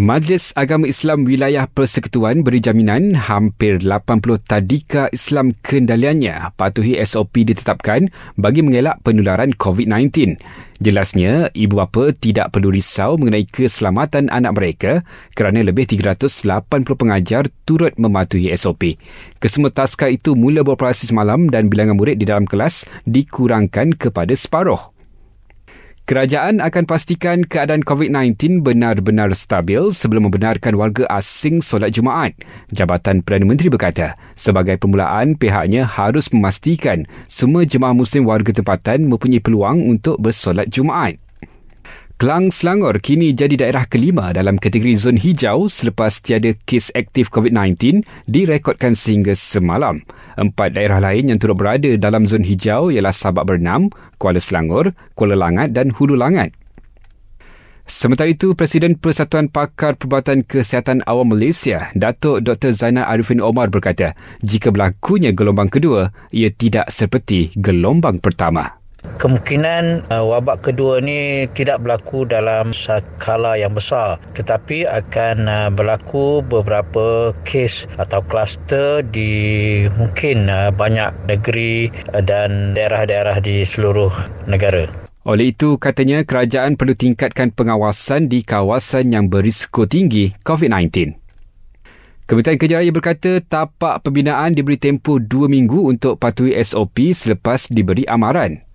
Majlis Agama Islam Wilayah Persekutuan beri jaminan hampir 80 tadika Islam kendaliannya patuhi SOP ditetapkan bagi mengelak penularan COVID-19. Jelasnya, ibu bapa tidak perlu risau mengenai keselamatan anak mereka kerana lebih 380 pengajar turut mematuhi SOP. Kesemua taska itu mula beroperasi semalam dan bilangan murid di dalam kelas dikurangkan kepada separuh. Kerajaan akan pastikan keadaan COVID-19 benar-benar stabil sebelum membenarkan warga asing solat Jumaat. Jabatan Perdana Menteri berkata, sebagai permulaan pihaknya harus memastikan semua jemaah muslim warga tempatan mempunyai peluang untuk bersolat Jumaat. Kelang Selangor kini jadi daerah kelima dalam kategori zon hijau selepas tiada kes aktif COVID-19 direkodkan sehingga semalam. Empat daerah lain yang turut berada dalam zon hijau ialah Sabak Bernam, Kuala Selangor, Kuala Langat dan Hulu Langat. Sementara itu, Presiden Persatuan Pakar Perubatan Kesihatan Awam Malaysia, Datuk Dr. Zainal Arifin Omar berkata, jika berlakunya gelombang kedua, ia tidak seperti gelombang pertama. Kemungkinan uh, wabak kedua ni tidak berlaku dalam skala yang besar tetapi akan uh, berlaku beberapa kes atau kluster di mungkin uh, banyak negeri uh, dan daerah-daerah di seluruh negara. Oleh itu, katanya kerajaan perlu tingkatkan pengawasan di kawasan yang berisiko tinggi COVID-19. Kementerian Kejaraya berkata tapak pembinaan diberi tempoh dua minggu untuk patuhi SOP selepas diberi amaran.